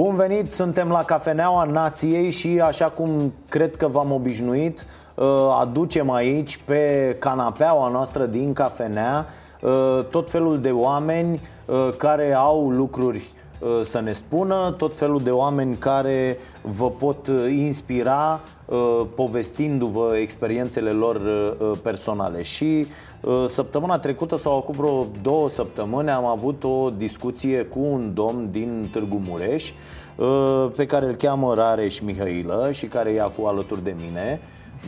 Bun venit, suntem la Cafeneaua Nației și așa cum cred că v-am obișnuit uh, Aducem aici pe canapeaua noastră din cafenea uh, Tot felul de oameni uh, care au lucruri să ne spună Tot felul de oameni care vă pot inspira povestindu-vă experiențele lor personale. Și săptămâna trecută sau acum vreo două săptămâni am avut o discuție cu un domn din Târgu Mureș Uh, pe care îl cheamă Rareș Mihailă și care e acum alături de mine.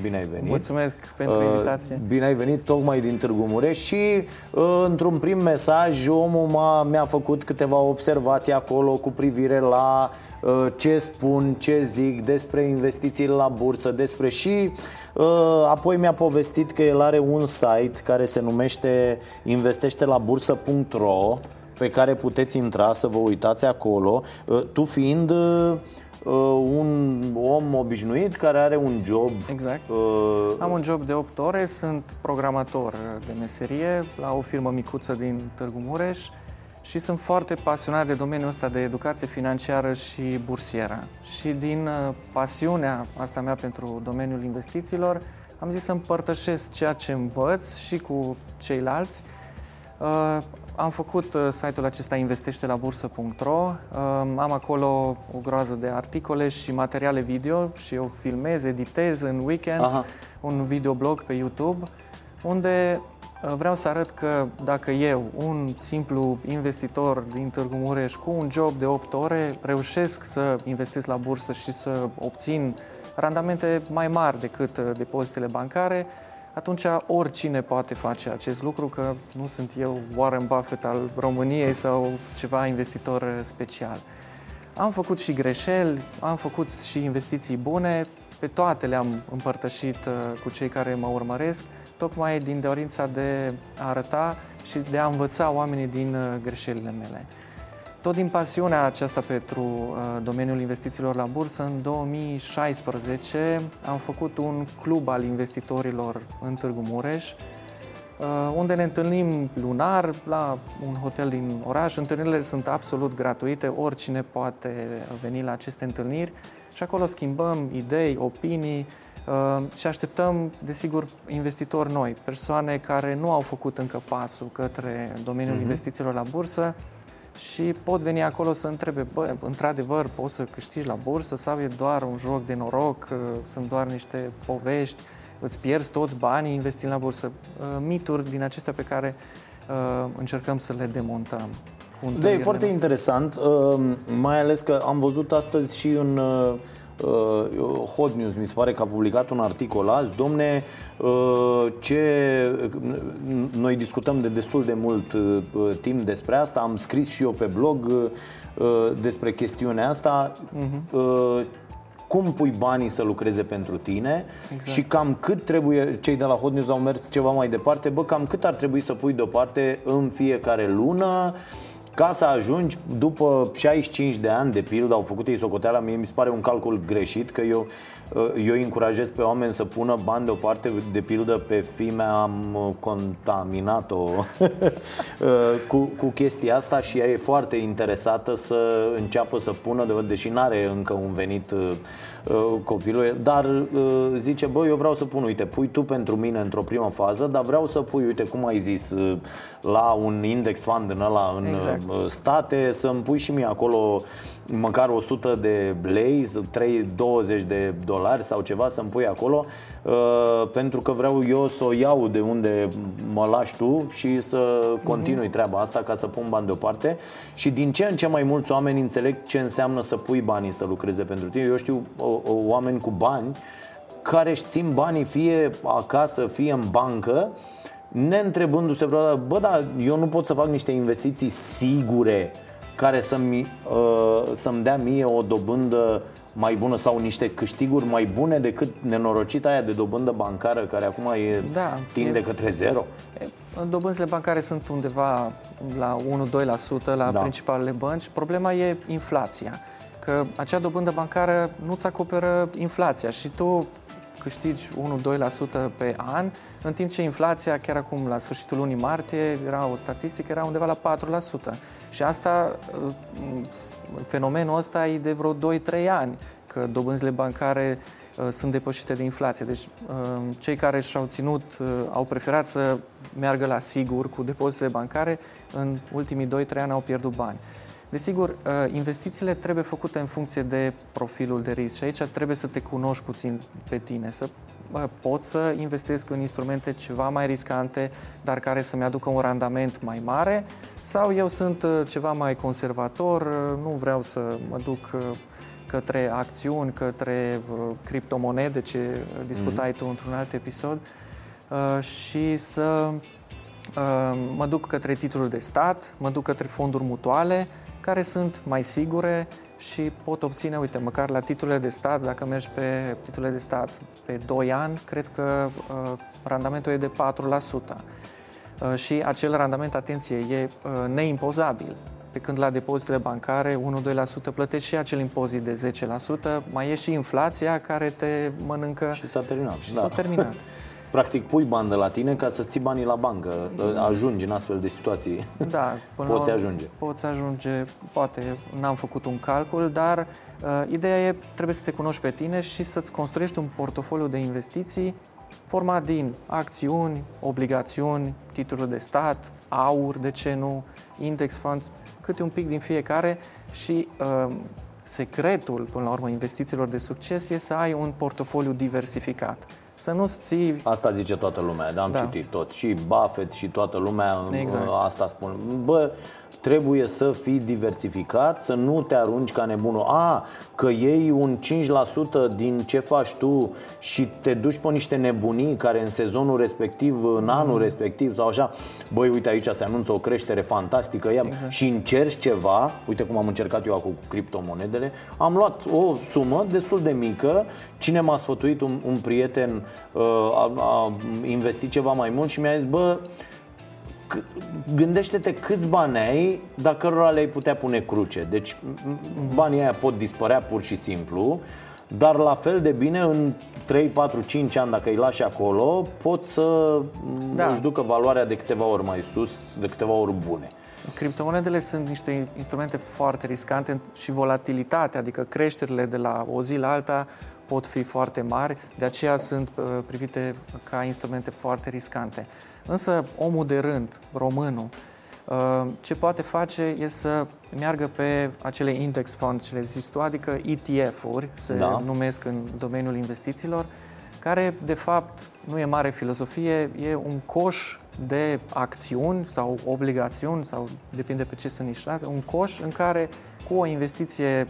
Bine ai venit! Mulțumesc pentru uh, invitație! Bine ai venit tocmai din Târgu Mureș și uh, într-un prim mesaj omul m-a, mi-a făcut câteva observații acolo cu privire la ce spun, ce zic despre investițiile la bursă, despre și apoi mi-a povestit că el are un site care se numește investește la bursă.ro pe care puteți intra să vă uitați acolo, uh, tu fiind uh, uh, un om obișnuit care are un job. Exact. Uh... Am un job de 8 ore, sunt programator de meserie la o firmă micuță din Târgu Mureș și sunt foarte pasionat de domeniul ăsta de educație financiară și bursieră. Și din pasiunea asta mea pentru domeniul investițiilor, am zis să împărtășesc ceea ce învăț și cu ceilalți. Am făcut uh, site-ul acesta investește la bursă.ro. Um, am acolo o groază de articole și materiale video și eu filmez, editez în weekend Aha. un videoblog pe YouTube unde uh, vreau să arăt că dacă eu, un simplu investitor din Târgu Mureș cu un job de 8 ore, reușesc să investesc la bursă și să obțin randamente mai mari decât uh, depozitele bancare, atunci oricine poate face acest lucru, că nu sunt eu Warren Buffett al României sau ceva investitor special. Am făcut și greșeli, am făcut și investiții bune, pe toate le-am împărtășit uh, cu cei care mă urmăresc, tocmai din dorința de a arăta și de a învăța oamenii din uh, greșelile mele. Tot din pasiunea aceasta pentru uh, domeniul investițiilor la bursă, în 2016 am făcut un club al investitorilor în Târgu Mureș, uh, unde ne întâlnim lunar la un hotel din oraș. Întâlnirile sunt absolut gratuite, oricine poate veni la aceste întâlniri și acolo schimbăm idei, opinii uh, și așteptăm, desigur, investitori noi, persoane care nu au făcut încă pasul către domeniul uh-huh. investițiilor la bursă, și pot veni acolo să întrebe, bă, într-adevăr, poți să câștigi la bursă sau e doar un joc de noroc, uh, sunt doar niște povești, îți pierzi toți banii investind la bursă. Uh, mituri din acestea pe care uh, încercăm să le demontăm. Da, e foarte noastre. interesant, mai ales că am văzut astăzi și în uh, Hot News, mi se pare că a publicat un articol azi, domne, uh, ce noi discutăm de destul de mult uh, timp despre asta, am scris și eu pe blog uh, despre chestiunea asta. Uh-huh. Uh, cum pui banii să lucreze pentru tine exact. și cam cât trebuie, cei de la Hot News au mers ceva mai departe, bă, cam cât ar trebui să pui deoparte în fiecare lună ca să ajungi după 65 de ani de pildă, au făcut ei socoteala, mie mi se pare un calcul greșit, că eu, uh, eu încurajez pe oameni să pună bani deoparte, de pildă pe fimea am contaminat-o. Uh, cu, cu chestia asta și ea e foarte interesată să înceapă să pună, deși nu are încă un venit uh, copilul, dar zice, bă, eu vreau să pun, uite, pui tu pentru mine într-o primă fază, dar vreau să pui, uite, cum ai zis, la un index fund în ăla, în exact. state, să-mi pui și mie acolo măcar 100 de lei, 3, 20 de dolari sau ceva să-mi pui acolo uh, pentru că vreau eu să o iau de unde mă lași tu și să continui mhm. treaba asta ca să pun bani deoparte și din ce în ce mai mulți oameni înțeleg ce înseamnă să pui banii să lucreze pentru tine. Eu știu o, o, oameni cu bani care își țin banii fie acasă, fie în bancă neîntrebându-se vreodată, bă, dar eu nu pot să fac niște investiții sigure care să-mi, uh, să-mi dea mie o dobândă mai bună sau niște câștiguri mai bune decât nenorocita aia de dobândă bancară care acum e da, tinde e, către zero? E, dobânzile bancare sunt undeva la 1-2% la da. principalele bănci. Problema e inflația. Că acea dobândă bancară nu-ți acoperă inflația și tu câștigi 1-2% pe an, în timp ce inflația, chiar acum la sfârșitul lunii martie, era o statistică, era undeva la 4%. Și asta, uh, fenomenul ăsta e de vreo 2-3 ani, că dobânzile bancare uh, sunt depășite de inflație. Deci cei care și-au ținut, au preferat să meargă la sigur cu depozitele bancare, în ultimii 2-3 ani au pierdut bani. Desigur, uh, investițiile trebuie făcute în funcție de profilul de risc și aici trebuie să te cunoști puțin pe tine, să pot să investesc în instrumente ceva mai riscante, dar care să-mi aducă un randament mai mare, sau eu sunt uh, ceva mai conservator, uh, nu vreau să mă duc către acțiuni, către criptomonede, ce discutai mm-hmm. tu într-un alt episod, și să mă duc către titluri de stat, mă duc către fonduri mutuale, care sunt mai sigure și pot obține, uite, măcar la titlurile de stat, dacă mergi pe titlurile de stat pe 2 ani, cred că uh, randamentul e de 4%. Uh, și acel randament, atenție, e uh, neimpozabil. Pe când la depozitele bancare, 1-2% plătești și acel impozit de 10%, mai e și inflația care te mănâncă. Și s-a terminat. Și da. s-a terminat. Practic pui bani de la tine ca să ții banii la bancă. Ajungi în astfel de situații. Da, până poți ajunge. Poți ajunge, poate n-am făcut un calcul, dar uh, ideea e trebuie să te cunoști pe tine și să-ți construiești un portofoliu de investiții format din acțiuni, obligațiuni, titluri de stat, aur, de ce nu, index fund, câte un pic din fiecare și uh, secretul, până la urmă, investițiilor de succes e să ai un portofoliu diversificat să nu-ți ții... Asta zice toată lumea, da, am da. citit tot. Și Buffett și toată lumea exact. asta spun. Bă, trebuie să fii diversificat, să nu te arunci ca nebunul. A, că iei un 5% din ce faci tu și te duci pe niște nebunii care în sezonul respectiv, în anul mm. respectiv sau așa, băi, uite aici se anunță o creștere fantastică exact. și încerci ceva, uite cum am încercat eu acum cu criptomonedele, am luat o sumă destul de mică, cine m-a sfătuit, un, un prieten uh, a, a investit ceva mai mult și mi-a zis, bă, gândește-te câți bani ai dacă cărora le-ai putea pune cruce. Deci banii aia pot dispărea pur și simplu, dar la fel de bine în 3, 4, 5 ani dacă îi lași acolo, pot să da. își ducă valoarea de câteva ori mai sus, de câteva ori bune. Criptomonedele sunt niște instrumente foarte riscante și volatilitatea, adică creșterile de la o zi la alta pot fi foarte mari, de aceea sunt uh, privite ca instrumente foarte riscante. Însă omul de rând, românul, uh, ce poate face este să meargă pe acele index fund, ce le zis tu, adică ETF-uri, se da. numesc în domeniul investițiilor, care de fapt nu e mare filozofie, e un coș de acțiuni sau obligațiuni sau depinde pe ce sunt nișate, un coș în care cu o investiție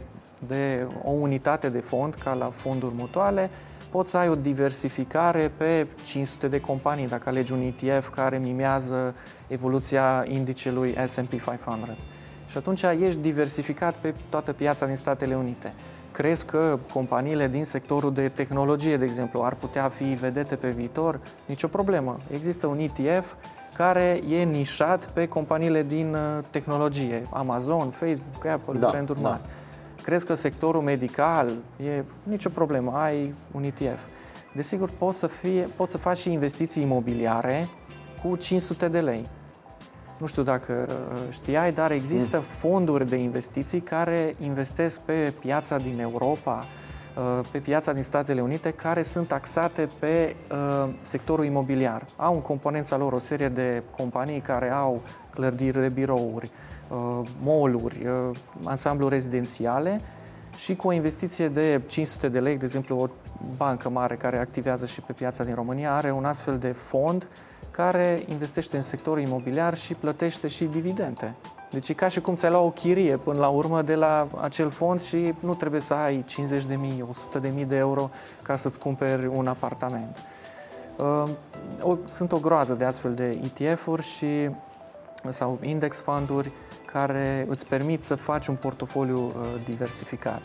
de o unitate de fond, ca la fonduri mutuale, poți să ai o diversificare pe 500 de companii, dacă alegi un ETF care mimează evoluția indicelui S&P 500. Și atunci ești diversificat pe toată piața din Statele Unite. Crezi că companiile din sectorul de tehnologie, de exemplu, ar putea fi vedete pe viitor? Nicio problemă. Există un ETF care e nișat pe companiile din uh, tehnologie, Amazon, Facebook, Apple, da, branduri da. mari. Crezi că sectorul medical e nicio problemă, ai un ETF. Desigur, poți să, fie, poți să faci și investiții imobiliare cu 500 de lei. Nu știu dacă uh, știai, dar există mm. fonduri de investiții care investesc pe piața din Europa, uh, pe piața din Statele Unite, care sunt taxate pe uh, sectorul imobiliar. Au în componența lor o serie de companii care au clădiri de birouri, Uh, mall-uri, uh, ansambluri rezidențiale și cu o investiție de 500 de lei, de exemplu o bancă mare care activează și pe piața din România are un astfel de fond care investește în sectorul imobiliar și plătește și dividende. Deci e ca și cum ți-ai luat o chirie până la urmă de la acel fond și nu trebuie să ai 50 de mii, 100 de mii de euro ca să-ți cumperi un apartament. Uh, sunt o groază de astfel de ETF-uri și sau index funduri care îți permit să faci un portofoliu uh, diversificat.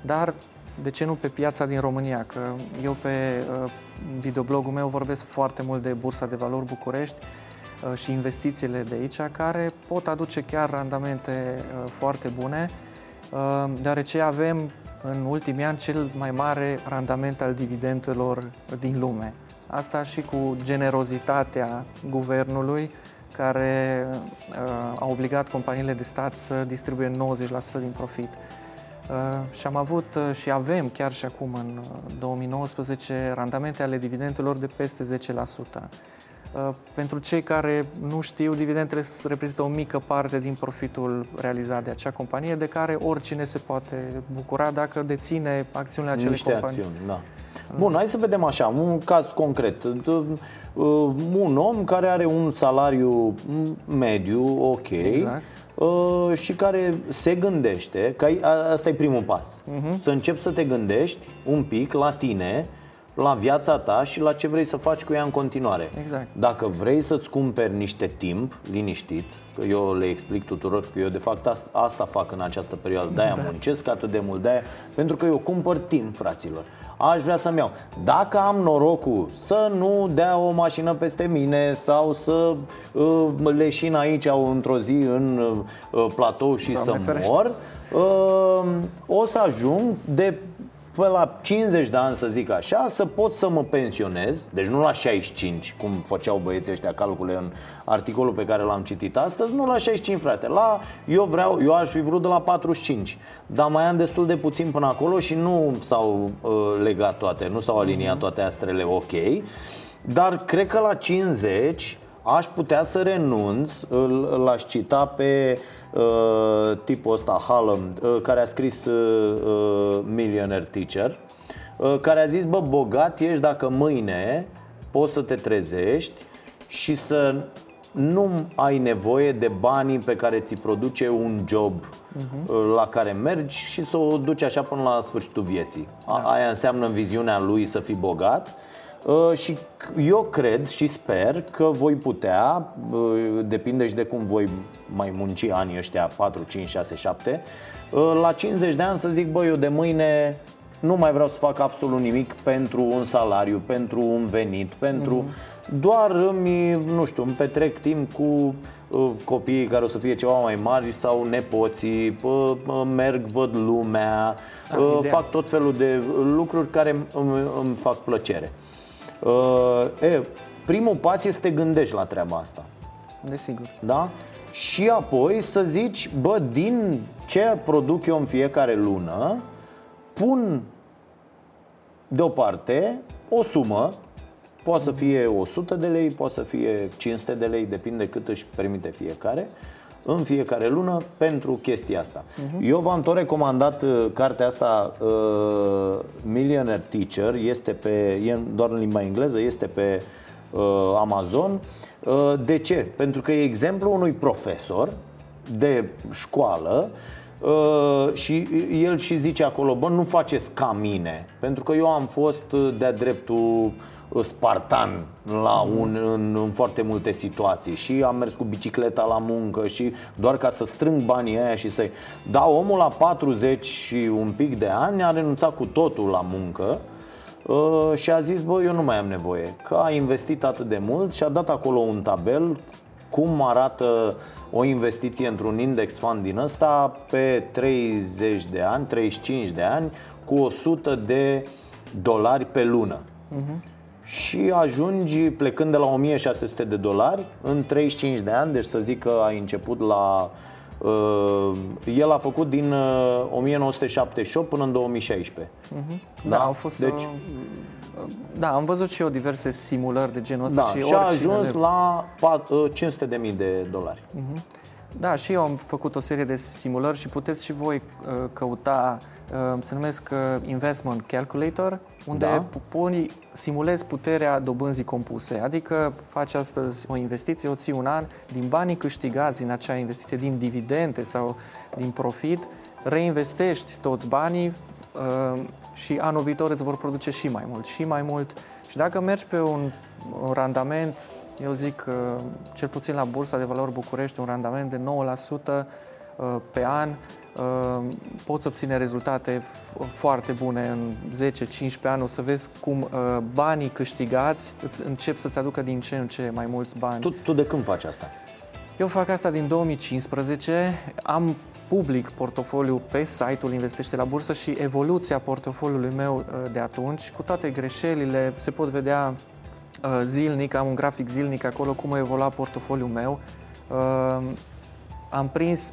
Dar de ce nu pe piața din România? Că eu pe uh, videoblogul meu vorbesc foarte mult de Bursa de Valori București uh, și investițiile de aici, care pot aduce chiar randamente foarte bune, deoarece avem în ultimii ani cel mai mare randament al dividendelor din lume. Asta și cu generozitatea guvernului care uh, a obligat companiile de stat să distribuie 90% din profit. Uh, și am avut uh, și avem chiar și acum în 2019 uh, randamente ale dividendelor de peste 10%. Pentru cei care nu știu, dividendele reprezintă o mică parte din profitul realizat de acea companie, de care oricine se poate bucura dacă deține acțiunile acelei Niște companii. Acțiuni, da. Bun, hai să vedem așa, un caz concret. Un om care are un salariu mediu, ok, exact Uh, și care se gândește, că asta e primul pas, uh-huh. să începi să te gândești un pic la tine, la viața ta și la ce vrei să faci cu ea în continuare. Exact. Dacă vrei să-ți cumperi niște timp liniștit, că eu le explic tuturor că eu de fapt asta, asta fac în această perioadă, de-aia da. muncesc atât de mult, de-aia, pentru că eu cumpăr timp, fraților aș vrea să-mi iau. Dacă am norocul să nu dea o mașină peste mine sau să uh, leșin aici într-o zi în uh, platou și Doamne să ferește. mor, uh, o să ajung de pe la 50 de ani, să zic așa, să pot să mă pensionez, deci nu la 65, cum făceau băieții ăștia calcule în articolul pe care l-am citit astăzi, nu la 65, frate. La, eu vreau, eu aș fi vrut de la 45, dar mai am destul de puțin până acolo și nu s-au uh, legat toate, nu s-au aliniat mhm. toate astrele ok. Dar cred că la 50 aș putea să renunț, l-aș cita pe uh, tipul ăsta, Hallam, uh, care a scris uh, uh, Millionaire Teacher, uh, care a zis, bă, bogat ești dacă mâine poți să te trezești și să nu ai nevoie de banii pe care ți produce un job uh-huh. la care mergi și să o duci așa până la sfârșitul vieții. Da. Aia înseamnă în viziunea lui să fii bogat Uh, și eu cred și sper că voi putea, uh, depinde și de cum voi mai munci anii ăștia 4, 5, 6, 7 La 50 de ani să zic, băi, eu de mâine nu mai vreau să fac absolut nimic pentru un salariu, pentru un venit, pentru... Mm-hmm. Doar îmi, nu știu, îmi petrec timp cu uh, copiii care o să fie ceva mai mari sau nepoții, uh, merg, văd lumea, da, uh, fac tot felul de lucruri care îmi, îmi fac plăcere. Uh, e, primul pas este să te gândești la treaba asta. Desigur. Da? Și apoi să zici, bă, din ce produc eu în fiecare lună, pun deoparte o sumă, poate să fie 100 de lei, poate să fie 500 de lei, depinde cât își permite fiecare, în fiecare lună pentru chestia asta. Uh-huh. Eu v-am tot recomandat uh, cartea asta uh, Millionaire Teacher, este pe, e doar în limba engleză, este pe uh, Amazon. Uh, de ce? Pentru că e exemplu unui profesor de școală Uh, și el și zice acolo, bă, nu faceți ca mine Pentru că eu am fost uh, de-a dreptul spartan la un, în, în foarte multe situații. Și am mers cu bicicleta la muncă și doar ca să strâng banii aia și să-i... Da, omul la 40 și un pic de ani a renunțat cu totul la muncă uh, și a zis, bă, eu nu mai am nevoie. Că a investit atât de mult și a dat acolo un tabel cum arată o investiție într-un index fund din ăsta pe 30 de ani, 35 de ani, cu 100 de dolari pe lună. Uh-huh și ajungi plecând de la 1600 de dolari în 35 de ani, deci să zic că ai început la Uh, el a făcut din uh, 1978 până în 2016. Uh-huh. Da, da, au fost deci, uh, Da, am văzut și eu diverse simulări de genul ăsta da, și, și a ajuns de... la 500.000 uh, de dolari. Uh-huh. Da, și eu am făcut o serie de simulări și puteți și voi uh, căuta uh, se numesc uh, Investment Calculator, unde da. puni, simulezi puterea dobânzii compuse. Adică faci astăzi o investiție, o ții un an, din banii câștigați din acea investiție, din dividende sau din profit, reinvestești toți banii și anul viitor îți vor produce și mai mult, și mai mult. Și dacă mergi pe un, un randament eu zic că cel puțin la Bursa de Valori București un randament de 9% uh, pe an uh, poți obține rezultate foarte bune în 10-15 ani. O să vezi cum uh, banii câștigați îți încep să-ți aducă din ce în ce mai mulți bani. Tu, tu de când faci asta? Eu fac asta din 2015. Am public portofoliu pe site-ul Investește la Bursă și evoluția portofoliului meu de atunci, cu toate greșelile, se pot vedea zilnic, am un grafic zilnic acolo cum a evoluat portofoliul meu. Am prins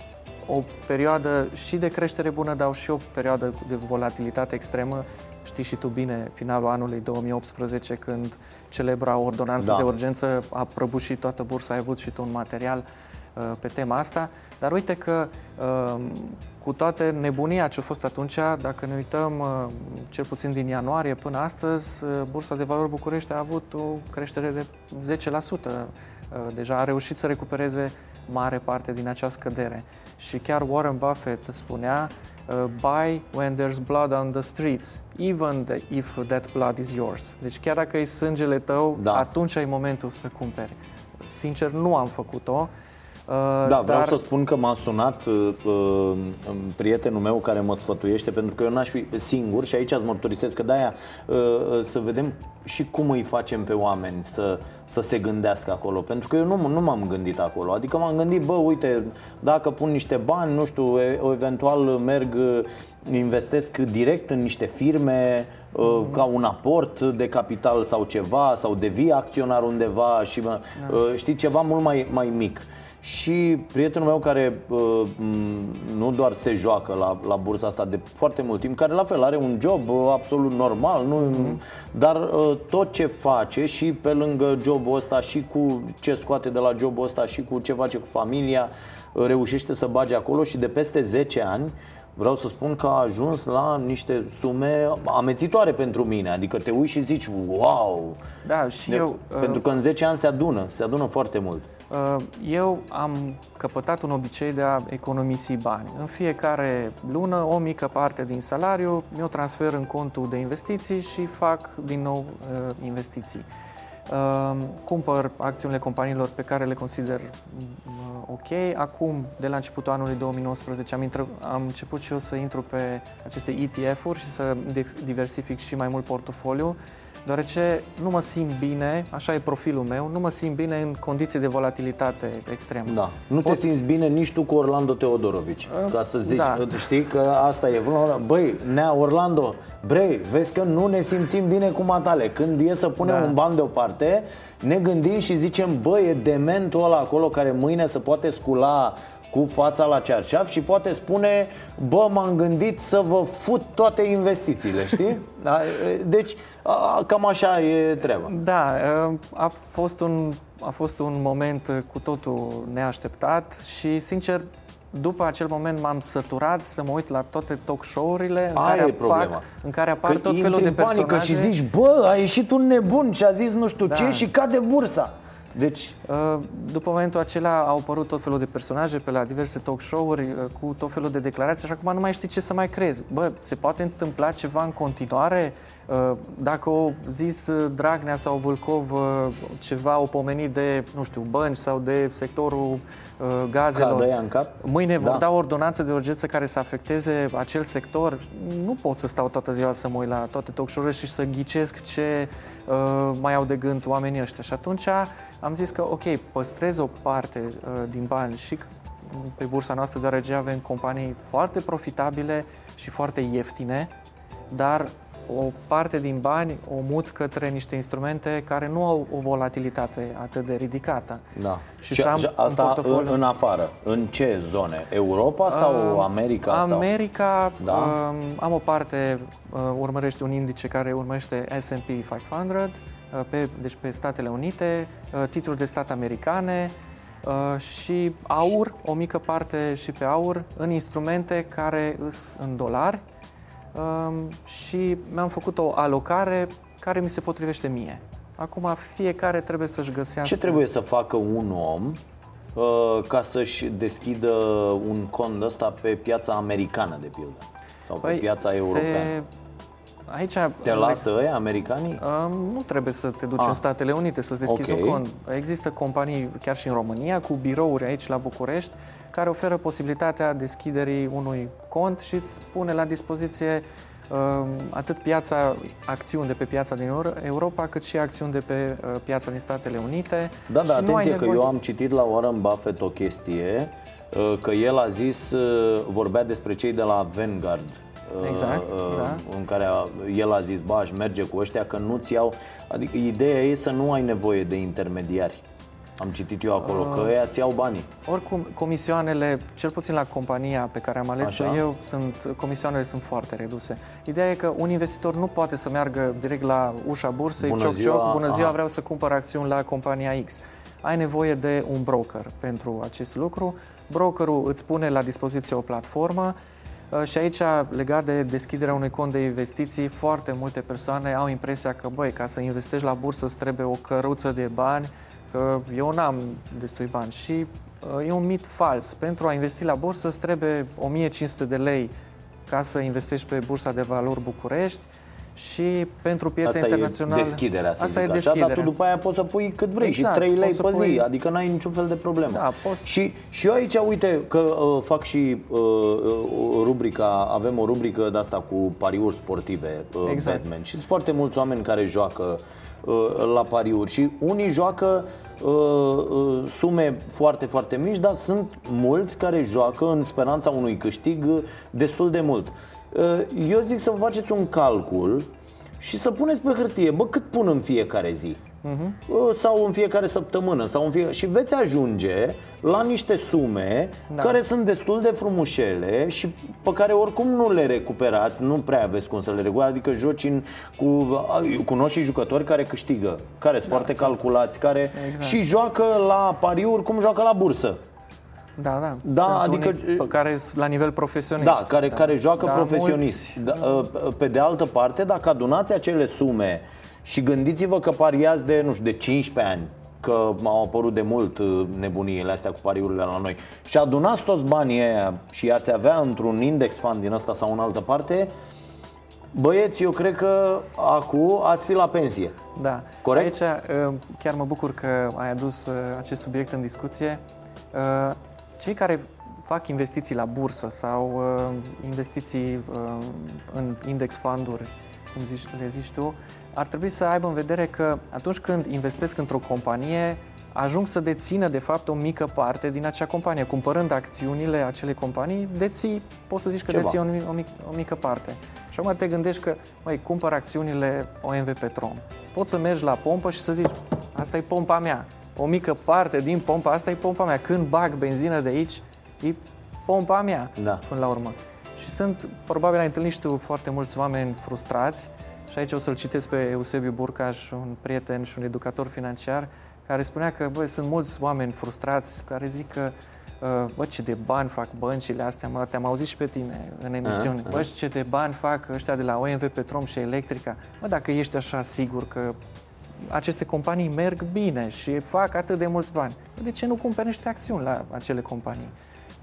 o perioadă și de creștere bună, dar și o perioadă de volatilitate extremă. Știi și tu bine, finalul anului 2018, când celebra ordonanță da. de urgență a prăbușit toată bursa, ai avut și tu un material uh, pe tema asta. Dar uite că uh, cu toată nebunia ce a fost atunci, dacă ne uităm uh, cel puțin din ianuarie până astăzi, uh, Bursa de Valori București a avut o creștere de 10%. Uh, deja a reușit să recupereze mare parte din acea scădere. Și chiar Warren Buffett spunea uh, buy when there's blood on the streets, even if that blood is yours. Deci chiar dacă e sângele tău, da. atunci ai momentul să cumperi. Sincer, nu am făcut-o. Uh, da, vreau dar... să spun că m-a sunat uh, uh, prietenul meu care mă sfătuiește pentru că eu n-aș fi singur și aici îți mărturisesc că de-aia uh, uh, să vedem și cum îi facem pe oameni să, să se gândească acolo. Pentru că eu nu, nu m-am gândit acolo. Adică m-am gândit, bă, uite, dacă pun niște bani, nu știu, eventual merg, uh, investesc direct în niște firme, mm-hmm. ca un aport de capital sau ceva, sau devii acționar undeva și da. știi, ceva mult mai, mai mic. Și prietenul meu care uh, nu doar se joacă la, la bursa asta de foarte mult timp, care la fel are un job uh, absolut normal, nu, mm-hmm. dar uh, tot ce face și pe lângă jobul ăsta și cu ce scoate de la jobul ăsta și cu ce face cu familia, uh, reușește să bage acolo și de peste 10 ani vreau să spun că a ajuns la niște sume amețitoare pentru mine. Adică te uiți și zici, wow! Da, și de, eu... Pentru că în 10 ani se adună, se adună foarte mult. Uh, eu am căpătat un obicei de a economisi bani. În fiecare lună, o mică parte din salariu mi-o transfer în contul de investiții și fac din nou uh, investiții. Uh, cumpăr acțiunile companiilor pe care le consider ok. Acum, de la începutul anului 2019, am, intră, am început și eu să intru pe aceste ETF-uri și să diversific și mai mult portofoliu deoarece nu mă simt bine, așa e profilul meu, nu mă simt bine în condiții de volatilitate extremă. Da. Nu Pot... te simți bine nici tu cu Orlando Teodorovici, uh, ca să zici, da. știi că asta e. Băi, nea Orlando, brei, vezi că nu ne simțim bine cu matale. Când e să punem da. un ban deoparte, ne gândim și zicem, băi, e dementul ăla acolo care mâine se poate scula cu fața la cearșaf și poate spune Bă, m-am gândit să vă fut toate investițiile, știi? Da? Deci, cam așa e treaba Da, a fost un, a fost un moment cu totul neașteptat și, sincer, după acel moment m-am săturat să mă uit la toate talk show-urile în, care apar, în care apar că tot felul de personaje. și zici, bă, a ieșit un nebun și a zis nu știu da. ce și cade bursa. Deci... Uh, după momentul acela au apărut tot felul de personaje pe la diverse talk show-uri uh, cu tot felul de declarații și acum nu mai știi ce să mai crezi. Bă, se poate întâmpla ceva în continuare? Uh, dacă o zis Dragnea sau Vâlcov ceva o pomenit de, nu știu, bănci sau de sectorul gazelor, în cap? mâine vor da. da ordonanță de urgență care să afecteze acel sector, nu pot să stau toată ziua să mă uit la toate talk show și să ghicesc ce uh, mai au de gând oamenii ăștia. Și atunci am zis că, ok, păstrez o parte uh, din bani și pe bursa noastră, deoarece avem companii foarte profitabile și foarte ieftine, dar o parte din bani o mut către niște instrumente care nu au o volatilitate atât de ridicată. Da. Și, și să am asta în, portofoliu... în afară. În ce zone? Europa sau uh, America? America. Sau... Da? Uh, am o parte, uh, urmărește un indice care urmărește S&P 500, Uh, pe, deci pe Statele Unite, uh, titluri de stat americane uh, și aur, o mică parte și pe aur, în instrumente care sunt în dolari um, și mi-am făcut o alocare care mi se potrivește mie. Acum fiecare trebuie să-și găsească... Ce trebuie să facă un om ca să-și deschidă un cont ăsta pe piața americană, de pildă? Sau pe păi piața europeană? Se Aici, te lasă ăia, americanii? Uh, nu trebuie să te duci ah. în Statele Unite să-ți deschizi okay. un cont. Există companii, chiar și în România, cu birouri aici la București, care oferă posibilitatea deschiderii unui cont și îți pune la dispoziție uh, atât piața, acțiuni de pe piața din Europa, cât și acțiuni de pe uh, piața din Statele Unite. Da, da, atenție că eu am citit la Warren Buffett o chestie că el a zis, vorbea despre cei de la Vanguard, Exact, da. în care a, el a zis, ba, aș merge cu ăștia că nu-ți iau Adică ideea e să nu ai nevoie de intermediari am citit eu acolo uh, că ea ți iau banii. Oricum, comisioanele, cel puțin la compania pe care am ales eu, sunt, comisioanele sunt foarte reduse. Ideea e că un investitor nu poate să meargă direct la ușa bursei, bună cioc, ziua, cioc, bună ziua, aha. vreau să cumpăr acțiuni la compania X. Ai nevoie de un broker pentru acest lucru. Brokerul îți pune la dispoziție o platformă uh, și aici, legat de deschiderea unui cont de investiții, foarte multe persoane au impresia că, băi, ca să investești la bursă îți trebuie o căruță de bani, că eu n-am destui bani și uh, e un mit fals. Pentru a investi la bursă îți trebuie 1500 de lei ca să investești pe Bursa de Valori București și pentru piața asta internațională. E deschiderea, să asta zic e deschiderea. Așa, dar tu după aia poți să pui cât vrei exact, și 3 lei pe zi, pui... adică n-ai niciun fel de problemă. Da, poți... și, și eu aici, uite, că uh, fac și uh, uh rubrica, avem o rubrică de asta cu pariuri sportive, uh, exact. Batman, și sunt foarte mulți oameni care joacă uh, la pariuri și unii joacă Uh, uh, sume foarte, foarte mici, dar sunt mulți care joacă în speranța unui câștig uh, destul de mult. Eu zic să faceți un calcul și să puneți pe hârtie, bă, cât pun în fiecare zi? uh-huh. sau în fiecare săptămână sau în fiecare... și veți ajunge la niște sume da. care sunt destul de frumușele și pe care oricum nu le recuperați, nu prea aveți cum să le recuperați, adică joci în, cu, cunoști și jucători care câștigă, care sunt da, foarte sunt. calculați, care exact. și joacă la pariuri cum joacă la bursă. Da, da. Da, Sunt adică pe care la nivel profesionist. Da, care, da. care joacă da, profesionist. Mulți... Da, pe de altă parte, dacă adunați acele sume și gândiți-vă că pariați de, nu știu, de 15 ani că au apărut de mult uh, nebuniile astea cu pariurile la noi și adunați toți banii aia și ați avea într-un index fund din ăsta sau în altă parte, Băieți, eu cred că acum ați fi la pensie. Da. Corect? Aici uh, chiar mă bucur că ai adus uh, acest subiect în discuție. Cei care fac investiții la bursă sau investiții în index funduri, cum zici, le zici tu, ar trebui să aibă în vedere că atunci când investesc într-o companie, ajung să dețină de fapt o mică parte din acea companie. Cumpărând acțiunile acelei companii, deții, poți să zici că Ceva. deții o, o, mic, o mică parte. Și acum te gândești că, mai cumpăr acțiunile OMV Petrom. Poți să mergi la pompă și să zici, asta e pompa mea. O mică parte din pompa asta e pompa mea. Când bag benzină de aici, e pompa mea, da. până la urmă. Și sunt, probabil ai întâlnit și tu foarte mulți oameni frustrați și aici o să-l citesc pe Eusebiu Burcaș, un prieten și un educator financiar, care spunea că bă, sunt mulți oameni frustrați care zic că uh, bă, ce de bani fac băncile astea, mă, te-am auzit și pe tine în emisiune, uh-huh. bă, ce de bani fac ăștia de la OMV Petrom și Electrica. Mă, dacă ești așa sigur că aceste companii merg bine și fac atât de mulți bani, de ce nu cumperi niște acțiuni la acele companii?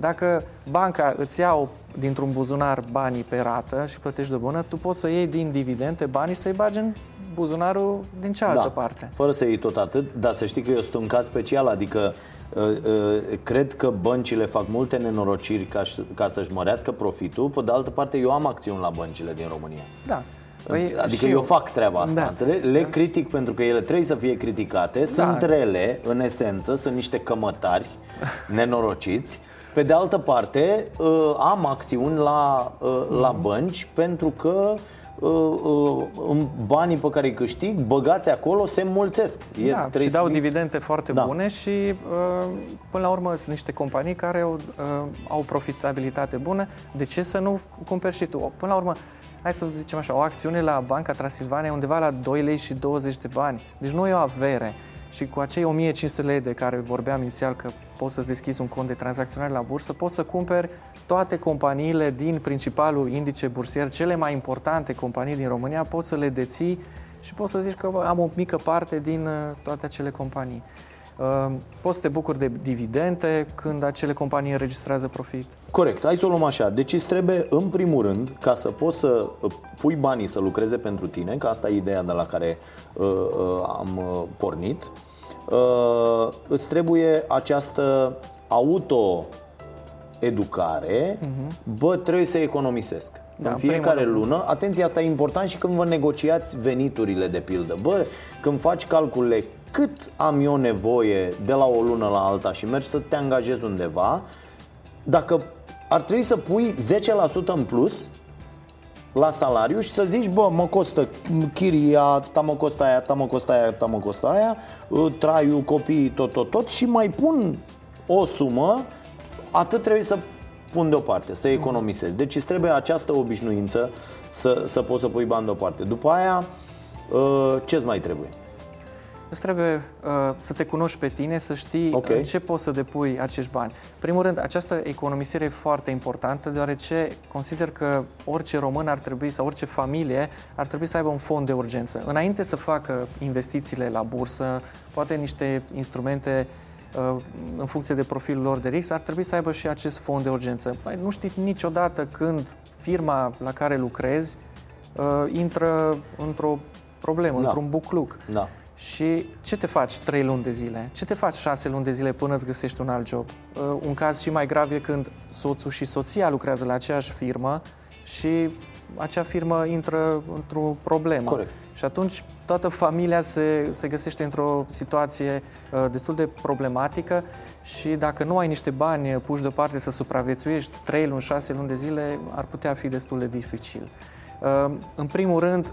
Dacă banca îți iau dintr-un buzunar banii pe rată și plătești de bună, tu poți să iei din dividende banii să-i bagi în buzunarul din cealaltă da, parte. Fără să iei tot atât, dar să știi că eu sunt un caz special, adică uh, uh, cred că băncile fac multe nenorociri ca, ca să-și mărească profitul, pe de altă parte eu am acțiuni la băncile din România. Da. Păi, adică eu, eu fac treaba asta, da. înțeleg? Le da. critic pentru că ele trebuie să fie criticate, da. sunt rele, în esență, sunt niște cămătari nenorociți pe de altă parte, uh, am acțiuni la, uh, la mhm. bănci pentru că uh, banii pe care îi câștig, băgați acolo, se mulțesc. E, da, și dau fii... dividende foarte da. bune și până la urmă sunt niște companii care au, au profitabilitate bună. De ce să nu cumperi și tu? Până la urmă, hai să zicem așa, o acțiune la Banca Transilvania e undeva la 2 lei și 20 de bani. Deci nu e o avere și cu acei 1500 lei de care vorbeam inițial că poți să-ți deschizi un cont de tranzacționare la bursă, poți să cumperi toate companiile din principalul indice bursier, cele mai importante companii din România, poți să le deții și poți să zici că bă, am o mică parte din uh, toate acele companii. Uh, poți să te bucuri de dividende când acele companii înregistrează profit. Corect, hai să o luăm așa. Deci îți trebuie, în primul rând, ca să poți să uh, pui banii să lucreze pentru tine, că asta e ideea de la care uh, uh, am uh, pornit, uh, îți trebuie această auto educare, uh-huh. bă, trebuie să economisesc. Da, în fiecare lună, atenție, asta e important și când vă negociați veniturile de pildă. Bă, când faci calculele cât am eu nevoie de la o lună la alta și mergi să te angajezi undeva, dacă ar trebui să pui 10% în plus la salariu și să zici, bă, mă costă chiria, ta mă costă aia, ta mă costă aia, ta mă costă aia, traiul, copiii, tot, tot, tot și mai pun o sumă, atât trebuie să pun deoparte, să economisezi. Deci îți trebuie această obișnuință să, să poți să pui bani deoparte. După aia, ă, ce-ți mai trebuie? Îți trebuie uh, să te cunoști pe tine, să știi okay. în ce poți să depui acești bani. Primul rând, această economisire e foarte importantă, deoarece consider că orice român ar trebui, sau orice familie, ar trebui să aibă un fond de urgență. Înainte să facă investițiile la bursă, poate niște instrumente uh, în funcție de profilul lor de risc, ar trebui să aibă și acest fond de urgență. Păi, nu știi niciodată când firma la care lucrezi uh, intră într-o problemă, da. într-un bucluc. Da. Și ce te faci trei luni de zile? Ce te faci șase luni de zile până îți găsești un alt job? Uh, un caz și mai grav e când soțul și soția lucrează la aceeași firmă și acea firmă intră într-o problemă. Corect. Și atunci toată familia se, se găsește într-o situație uh, destul de problematică și dacă nu ai niște bani puși deoparte să supraviețuiești 3 luni, 6 luni de zile, ar putea fi destul de dificil. Uh, în primul rând,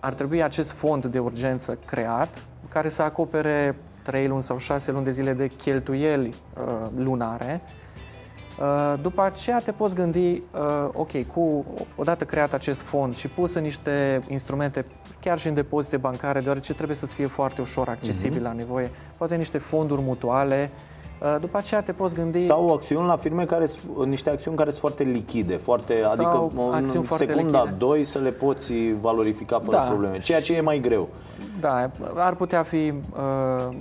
ar trebui acest fond de urgență creat, care să acopere 3 luni sau 6 luni de zile de cheltuieli uh, lunare. Uh, după aceea te poți gândi, uh, ok, cu odată creat acest fond și pus în niște instrumente, chiar și în depozite bancare, deoarece trebuie să-ți fie foarte ușor accesibil uh-huh. la nevoie, poate niște fonduri mutuale, uh, Uh, după aceea te poți gândi... Sau acțiuni la firme care niște acțiuni care sunt foarte lichide, foarte, adică în secunda lichide. 2 să le poți valorifica fără da. probleme, ceea ce e mai greu. Da, ar putea fi uh,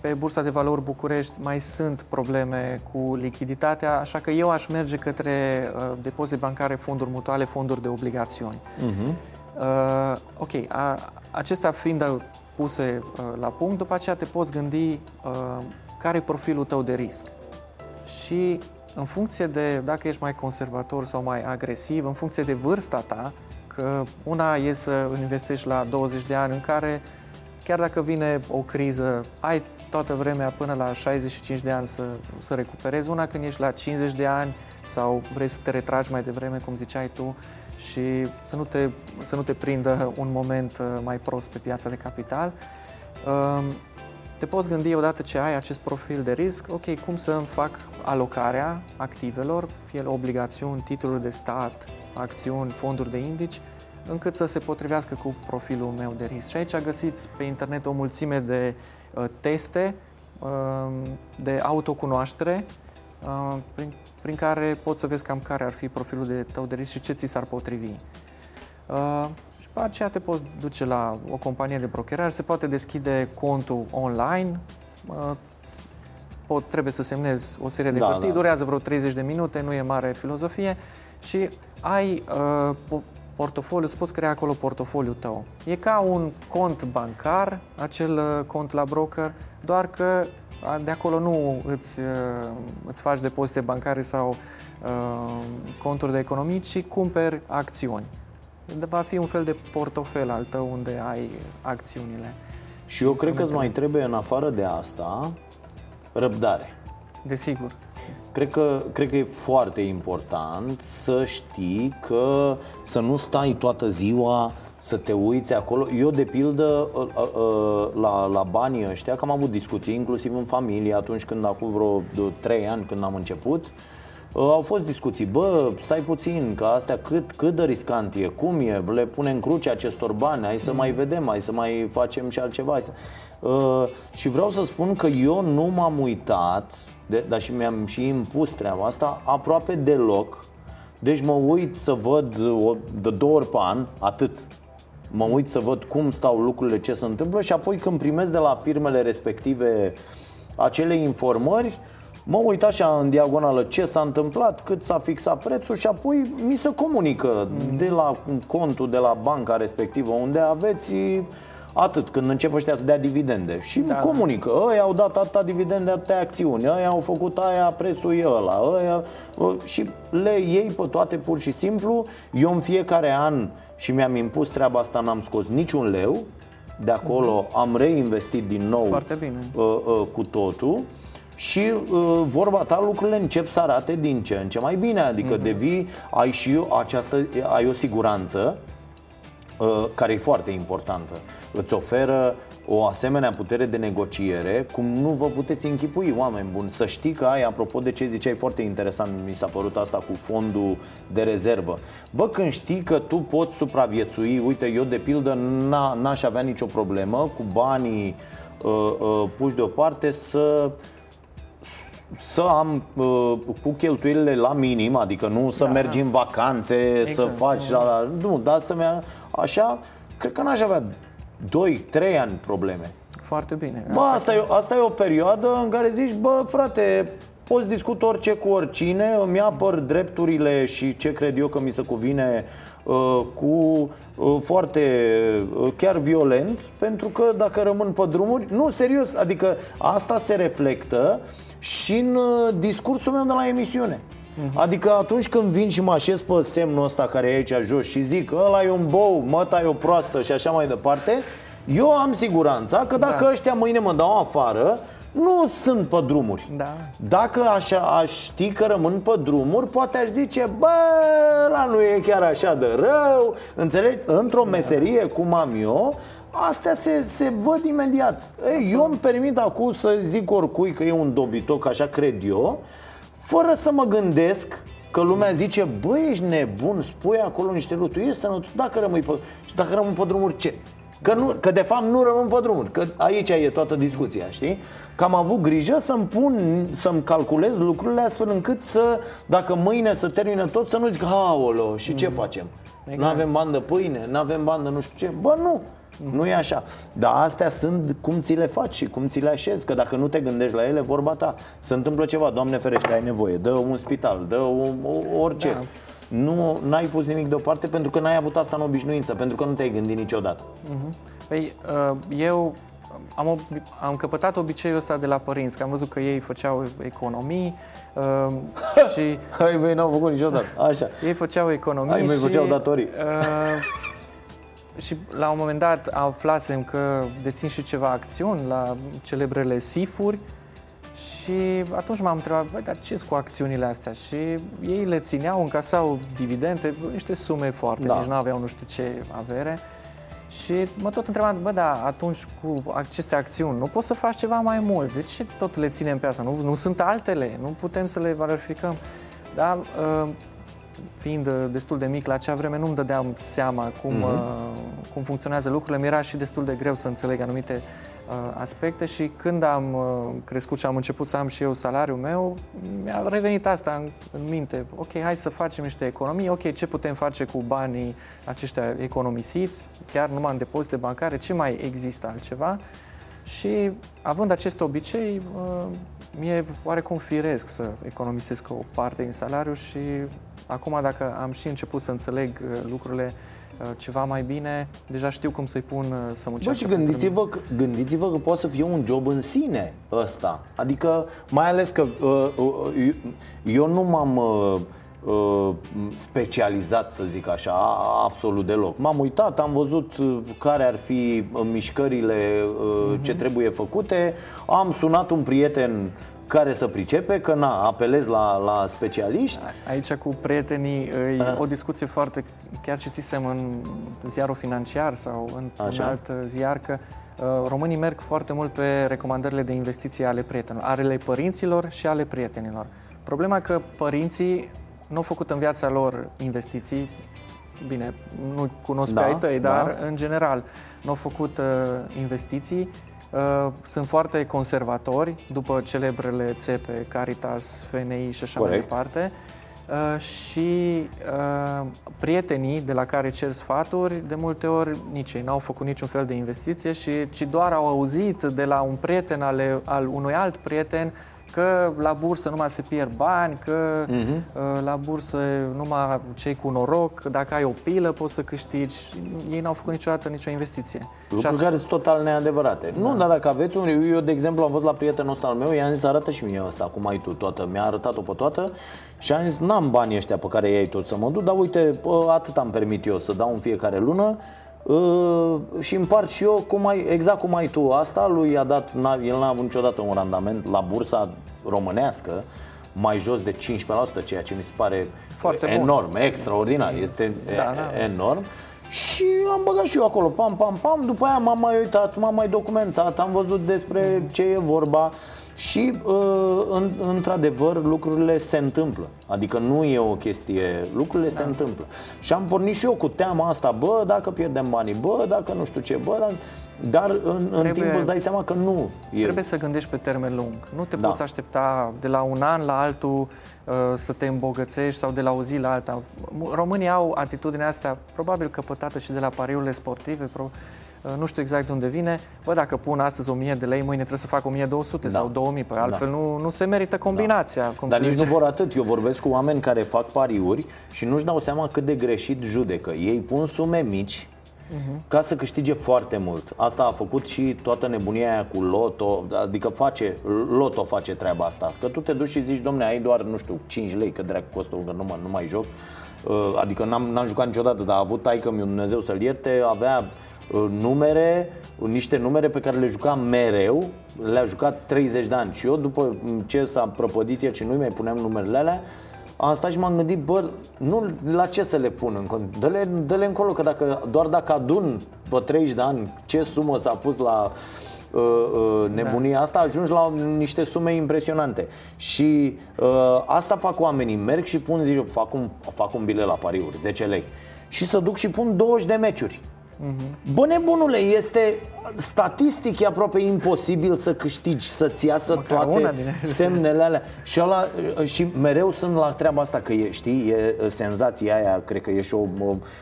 pe Bursa de Valori București mai sunt probleme cu lichiditatea, așa că eu aș merge către uh, depozite bancare, fonduri mutuale, fonduri de obligațiuni. Uh-huh. Uh, ok, a, acestea fiind puse uh, la punct, după aceea te poți gândi uh, care e profilul tău de risc. Și în funcție de dacă ești mai conservator sau mai agresiv, în funcție de vârsta ta, că una e să investești la 20 de ani în care chiar dacă vine o criză, ai toată vremea până la 65 de ani să, să recuperezi, una când ești la 50 de ani sau vrei să te retragi mai devreme, cum ziceai tu, și să nu te, să nu te prindă un moment uh, mai prost pe piața de capital. Um, te poți gândi odată ce ai acest profil de risc, ok, cum să îmi fac alocarea activelor, fie obligațiuni, titluri de stat, acțiuni, fonduri de indici, încât să se potrivească cu profilul meu de risc. Și aici găsiți pe internet o mulțime de uh, teste uh, de autocunoaștere uh, prin, prin care poți să vezi cam care ar fi profilul de tău de risc și ce ți s-ar potrivi. Uh, după aceea te poți duce la o companie de brokeraj, se poate deschide contul online, pot, trebuie să semnezi o serie de da, hârtii, da. durează vreo 30 de minute, nu e mare filozofie și ai uh, portofoliu, îți poți crea acolo portofoliul tău. E ca un cont bancar, acel uh, cont la broker, doar că de acolo nu îți, uh, îți faci depozite bancare sau uh, conturi de economii, ci cumperi acțiuni va fi un fel de portofel al tău unde ai acțiunile. Și eu cred că îți mai trebuie în afară de asta răbdare. Desigur. Cred că, cred că e foarte important să știi că să nu stai toată ziua să te uiți acolo. Eu, de pildă, ă, ă, ă, la, la banii ăștia, că am avut discuții, inclusiv în familie, atunci când, acum vreo 3 ani, când am început, uh, Uh, au fost discuții, bă, stai puțin, că astea cât, cât de riscant e, cum e, le pune în cruce acestor bani, hai să mm. mai vedem, hai să mai facem și altceva. Hai să... uh, și vreau să spun că eu nu m-am uitat, de, dar și mi-am și impus treaba asta, aproape deloc. Deci mă uit să văd o, de două ori pe an, atât, mă uit să văd cum stau lucrurile, ce se întâmplă și apoi când primesc de la firmele respective acele informări, Mă uit așa în diagonală ce s-a întâmplat, cât s-a fixat prețul și apoi mi se comunică de la contul de la banca respectivă unde aveți atât, când încep ăștia să dea dividende Și da. comunică, ăia au dat atâta dividende, atâtea acțiuni Ăia au făcut aia, prețul e ăla ăia, Și le iei pe toate pur și simplu Eu în fiecare an și mi-am impus treaba asta, n-am scos niciun leu De acolo am reinvestit din nou Foarte bine. Uh, uh, cu totul și uh, vorba ta lucrurile încep să arate din ce în ce mai bine, adică mm-hmm. devii, ai și această, ai o siguranță uh, care e foarte importantă. Îți oferă o asemenea putere de negociere cum nu vă puteți închipui, oameni buni. Să știi că ai, apropo de ce ziceai, foarte interesant, mi s-a părut asta cu fondul de rezervă. Bă, când știi că tu poți supraviețui, uite, eu de pildă n-aș avea nicio problemă cu banii uh, uh, puși deoparte să să am uh, cu cheltuielile la minim, adică nu să da, mergi da. în vacanțe, exact. să faci la, nu, dar să mi așa, cred că n-aș avea 2-3 ani probleme. Foarte bine. Bă, asta, e, asta e o perioadă în care zici, bă, frate, poți discut orice cu oricine, îmi apăr drepturile și ce cred eu că mi se cuvine uh, cu uh, foarte, uh, chiar violent, pentru că dacă rămân pe drumuri, nu, serios, adică asta se reflectă și în uh, discursul meu de la emisiune. Uh-huh. Adică atunci când vin și mă așez pe semnul ăsta care e aici jos și zic ăla e un bou, măta e o proastă și așa mai departe Eu am siguranța că dacă da. ăștia mâine mă dau afară nu sunt pe drumuri da. Dacă așa aș ști că rămân pe drumuri Poate aș zice Bă, la nu e chiar așa de rău Înțelegi? Într-o da. meserie cum am eu Astea se, se văd imediat Ei, Eu îmi permit acum să zic oricui că e un dobitoc Așa cred eu fără să mă gândesc că lumea zice, băi, ești nebun, spui acolo niște lucruri, tu ești sănătos, dacă rămâi pe, și dacă rămân pe drumuri, ce? Că, nu, că de fapt nu rămân pe drumuri, că aici e toată discuția, știi? Că am avut grijă să-mi pun, să-mi calculez lucrurile astfel încât să, dacă mâine să termină tot, să nu zic, haolo, și ce mm. facem? Exact. Nu avem bani de pâine, nu avem bani de nu știu ce Bă, nu, nu e așa. Dar astea sunt cum ți le faci și cum ți le așezi. Că dacă nu te gândești la ele, vorba ta. Se întâmplă ceva, Doamne ferește, ai nevoie. Dă un spital, dă o, o, orice. Da. Nu ai pus nimic deoparte pentru că n-ai avut asta în obișnuință, pentru că nu te-ai gândit niciodată. Uh-huh. Păi, uh, eu am, am căpătat obiceiul ăsta de la părinți, că am văzut că ei făceau economii uh, și... Ai mei n-au făcut niciodată, așa. Ei făceau economii Ai mei și... făceau datorii. Uh, și la un moment dat aflasem că dețin și ceva acțiuni la celebrele SIF-uri și atunci m-am întrebat, băi, dar ce cu acțiunile astea? Și ei le țineau, încasau dividende, niște sume foarte, da. nici nu aveau nu știu ce avere. Și mă tot întrebam, bă, da, atunci cu aceste acțiuni, nu poți să faci ceva mai mult? De ce tot le ținem pe asta? Nu, nu sunt altele, nu putem să le valorificăm. Da, uh, fiind uh, destul de mic la acea vreme, nu-mi dădeam seama cum, uh-huh. uh, cum funcționează lucrurile. Mi-era și destul de greu să înțeleg anumite uh, aspecte și când am uh, crescut și am început să am și eu salariul meu, mi-a revenit asta în, în minte. Ok, hai să facem niște economii. Ok, ce putem face cu banii aceștia economisiți, chiar numai în depozite bancare, ce mai există altceva? Și având acest obicei, uh, mi-e oarecum firesc să economisesc o parte din salariu și acum dacă am și început să înțeleg uh, lucrurile uh, ceva mai bine, deja știu cum să-i pun să muncească. Bă, și gândiți-vă că, gândiți-vă că poate să fie un job în sine ăsta. Adică, mai ales că uh, uh, eu nu m-am uh, Uh, specializat, să zic așa, absolut deloc. M-am uitat, am văzut uh, care ar fi uh, mișcările uh-huh. ce trebuie făcute, am sunat un prieten care să pricepe, că na, apelez la, la specialiști. Aici cu prietenii e o discuție foarte, chiar citisem în ziarul financiar sau în un alt ziar că românii merg foarte mult pe recomandările de investiție ale prietenilor, ale părinților și ale prietenilor. Problema e că părinții nu au făcut în viața lor investiții, bine, nu cunosc da, pe ai tăi, dar da. în general nu au făcut uh, investiții, uh, sunt foarte conservatori după celebrele țepe, Caritas, FNI și așa Corect. mai departe. Uh, și uh, prietenii de la care cer sfaturi, de multe ori nici ei n-au făcut niciun fel de investiție, și, ci doar au auzit de la un prieten ale, al unui alt prieten că la bursă numai se pierd bani, că uh-huh. la bursă numai cei cu noroc, dacă ai o pilă poți să câștigi. Ei n-au făcut niciodată nicio investiție. Lucruri care sunt total neadevărate. Da. Nu, dar dacă aveți un... Eu, de exemplu, am fost la prietenul ăsta al meu, i-am zis, arată și mie asta, cum ai tu toată. Mi-a arătat-o pe toată și am zis, n-am banii ăștia pe care i-ai tot să mă duc, dar uite, atât am permit eu să dau în fiecare lună uh, și împart și eu cum ai, exact cum ai tu asta, lui a dat, n-a, el n-a avut niciodată un randament la bursa românească mai jos de 15%, ceea ce mi se pare Foarte enorm, bun. extraordinar, este Da, da. enorm. Și am băgat și eu acolo, pam, pam, pam După aia m-am mai uitat, m-am mai documentat Am văzut despre ce e vorba Și, uh, în, într-adevăr, lucrurile se întâmplă Adică nu e o chestie, lucrurile da. se întâmplă Și am pornit și eu cu teama asta Bă, dacă pierdem banii, bă, dacă nu știu ce, bă dacă... Dar în, în timp îți dai seama că nu e... Trebuie să gândești pe termen lung. Nu te Da. poți aștepta de la un an la altul uh, să te îmbogățești sau de la o zi la alta. Românii au atitudinea asta, probabil căpătată și de la pariurile sportive, pro, uh, nu știu exact de unde vine. Bă, dacă pun astăzi 1000 de lei, mâine trebuie să fac 1200 Da. sau 2000, păi altfel Da. nu, nu se merită combinația. Cum Dar se nici zice. nu vor atât. Eu vorbesc cu oameni care fac pariuri și nu-și dau seama cât de greșit judecă. Ei pun sume mici ca să câștige foarte mult. Asta a făcut și toată nebunia aia cu loto, adică face, loto face treaba asta. Că tu te duci și zici, domne, ai doar, nu știu, 5 lei, că dracu costă, că nu, mă, nu mai joc. Uh, Adică n-am, n-am jucat niciodată, dar a avut taică mi Dumnezeu să-l ierte, avea uh, numere, niște numere pe care le jucam mereu, le-a jucat 30 de ani și eu după ce s-a prăpădit el și nu mai puneam numerele alea, am stat și m-am gândit, bă, nu la ce să le pun în cont, dă-le, dă-le încolo, că dacă, doar dacă adun pe 30 de ani ce sumă s-a pus la uh, uh, nebunia asta, ajungi la niște sume impresionante. Și uh, asta fac oamenii, merg și pun, zic, fac un, fac un bilet la pariuri, 10 lei. Și să duc și pun 20 de meciuri. Bă, nebunule, este statistic e aproape imposibil să câștigi, să-ți iasă Măcar una toate din ele. semnele alea. Și, ăla, și mereu sunt la treaba asta că e, știi, e senzația aia, cred că e și o,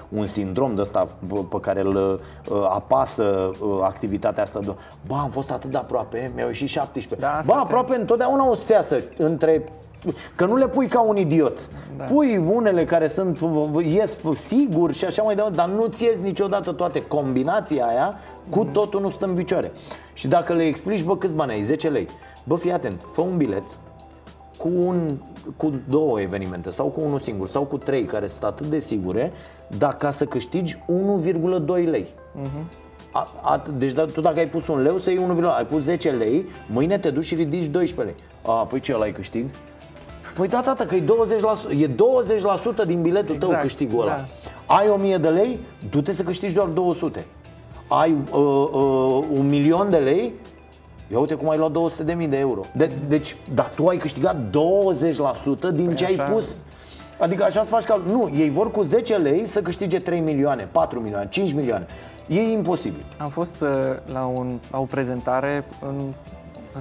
un sindrom de ăsta pe care îl uh, apasă uh, activitatea asta. De, Bă, am fost atât de aproape, mi-au ieșit 17. Da, Bă, asta te- aproape întotdeauna o să iasă între Că nu le pui ca un idiot da. Pui unele care sunt Ies sigur și așa mai departe Dar nu ți ies niciodată toate Combinația aia cu totul nu stă în picioare Și dacă le explici, bă, câți bani ai? 10 lei Bă, fii atent, fă un bilet cu, un, cu două evenimente sau cu unul singur sau cu trei care sunt atât de sigure, dar ca să câștigi 1,2 lei. A, a, deci da, tu dacă ai pus un leu să iei 1,2, ai pus 10 lei, mâine te duci și ridici 12 lei. A, păi ce ăla ai câștig? Păi da, tata, că e 20%, e 20% din biletul tău Exact, câștigul ăla. da. Ai 1000 de lei, du-te să câștigi doar 200. Ai uh, uh, un milion de lei, Ia uite cum ai luat 200 de mii de euro. De, deci, dar tu ai câștigat 20% din ce ai așa- pus. Adică așa să faci cal. Nu, ei vor cu 10 lei să câștige 3 milioane, 4 milioane, 5 milioane. E imposibil. Am fost uh, la, un, la o prezentare în,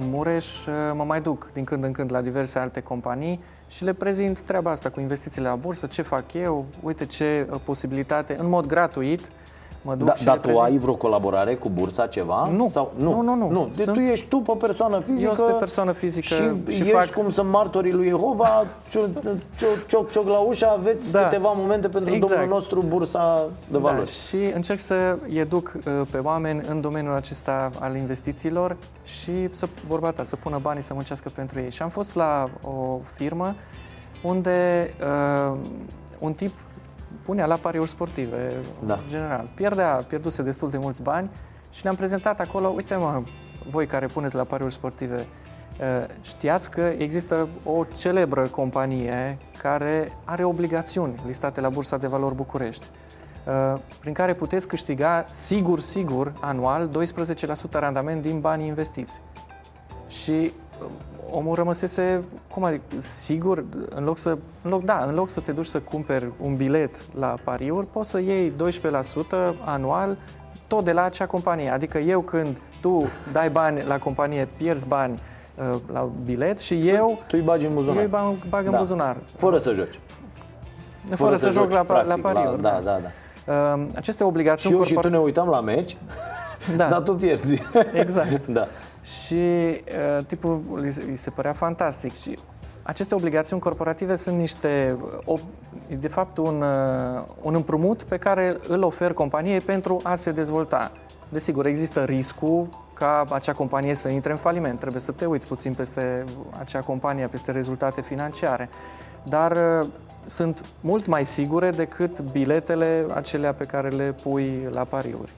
în Mureș, uh, mă mai duc din când în când la diverse alte companii și le prezint treaba asta cu investițiile la bursă, ce fac eu, uite ce uh, posibilitate, în mod gratuit, mă duc Da, și dar le tu prezint. ai vreo colaborare cu bursa ceva? Nu. Sau, Nu, nu, nu. nu. Deci Sunt- tu ești tu pe persoană fizică Eu sunt pe persoană fizică și, și ești fac- cum sunt martorii lui Jehova, cioc, cioc, cioc, cioc la ușă, aveți Da. câteva momente pentru Exact. domnul nostru bursa de valori. Da, și încerc să educ uh, pe oameni în domeniul acesta al investițiilor și să, vorba ta, să pună banii să muncească pentru ei. Și am fost la o firmă unde uh, un tip punea la pariuri sportive, Da. în general. Pierdea, pierduse destul de mulți bani și le-am prezentat acolo, uite mă, voi care puneți la pariuri sportive, uh, știați că există o celebră companie care are obligațiuni listate la Bursa de Valori București, uh, prin care puteți câștiga sigur, sigur, anual 12% randament din banii investiți. Și uh, omul rămăsese, cum adică, sigur, în loc să, în loc, da, în loc să te duci să cumperi un bilet la pariuri, poți să iei 12% anual tot de la acea companie. Adică eu când tu dai bani la companie, pierzi bani uh, la bilet și eu, Tu îi bagi în eu buzunar. îi bag, bag în Da. buzunar. Fără să joci. Fără, să, joc joci, la, pa- practic, la pariuri. Da, da, da. Uh, aceste Și obligațiuni eu și tu corpora- ne uitam la meci, da. dar tu pierzi. Exact. da. Și uh, tipul îi se- îi se părea fantastic și aceste obligațiuni corporative sunt niște, uh, op- de fapt, un, uh, un împrumut pe care îl ofer companiei pentru a se dezvolta. Desigur, există riscul ca acea companie să intre în faliment. Trebuie să te uiți puțin peste acea companie, peste rezultate financiare. dar uh, sunt mult mai sigure decât biletele acelea pe care le pui la pariuri.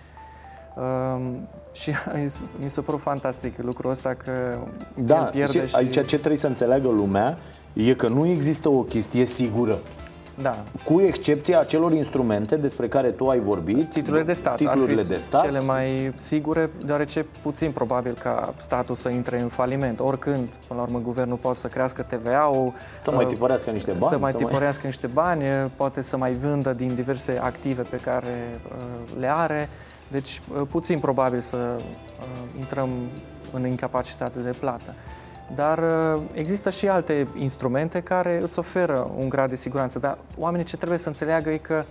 Um, și mi se părut fantastic lucrul ăsta că da, pierde și, și... Aici ce trebuie să înțeleagă lumea e că nu există o chestie sigură. Da. Cu excepția acelor instrumente despre care tu ai vorbit, titlurile de stat, titlurile ar fi de stat, cele mai sigure, deoarece puțin probabil ca statul să intre în faliment. Oricând, până la urmă, guvernul poate să crească TVA-ul, să mai uh, tipărească niște bani, să mai tipărească mai... niște bani, poate să mai vândă din diverse active pe care uh, le are. Deci, uh, puțin probabil să intrăm în incapacitate de plată. Dar uh, există și alte instrumente care îți oferă un grad de siguranță. Dar oamenii ce trebuie să înțeleagă e că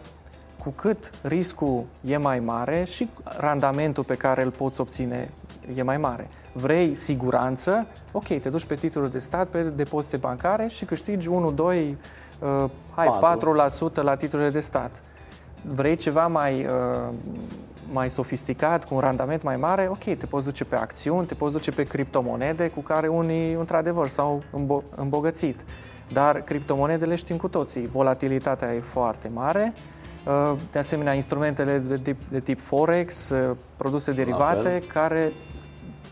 cu cât riscul e mai mare și randamentul pe care îl poți obține e mai mare. Vrei siguranță? Ok, te duci pe titluri de stat, pe depozite bancare și câștigi 1, 2, uh, hai, 4. 4% la titlurile de stat. Vrei ceva mai uh, mai sofisticat, cu un randament mai mare, ok, te poți duce pe acțiuni, te poți duce pe criptomonede cu care unii, într-adevăr, s-au îmbo- îmbogățit. Dar criptomonedele știm cu toții, volatilitatea e foarte mare, uh, de asemenea, instrumentele de tip, de tip Forex, uh, produse derivate, care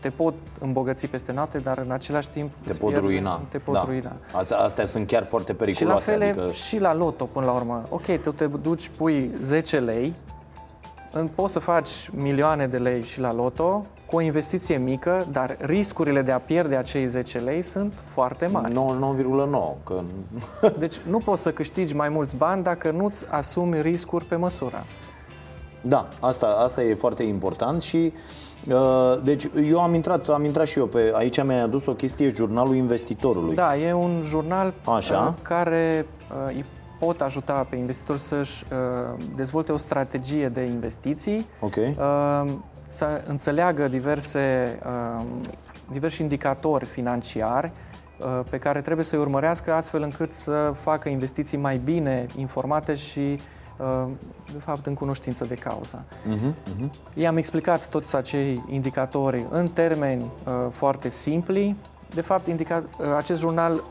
te pot îmbogăți peste noapte, dar în același timp te pot pierde, ruina. Te pot da. ruina. Astea sunt chiar foarte periculoase. Și la fel adică... și la loto, până la urmă. Ok, tu te duci, pui 10 lei, poți să faci milioane de lei și la loto cu o investiție mică, dar riscurile de a pierde acei 10 lei sunt foarte mari. 99,9. Că... Deci nu poți să câștigi mai mulți bani dacă nu-ți asumi riscuri pe măsură. Da, asta, asta e foarte important și uh, deci eu am intrat, am intrat și eu pe aici mi-ai adus o chestie, jurnalul investitorului. Da, e un jurnal Așa. Uh, care uh, pot ajuta pe investitori să-și uh, dezvolte o strategie de investiții, okay. uh, să înțeleagă diverse, uh, diversi indicatori financiari uh, pe care trebuie să-i urmărească astfel încât să facă investiții mai bine informate și uh, de fapt în cunoștință de cauză. Uh-huh, uh-huh. I-am explicat toți acei indicatori în termeni uh, foarte simpli, de fapt, indica, uh, acest jurnal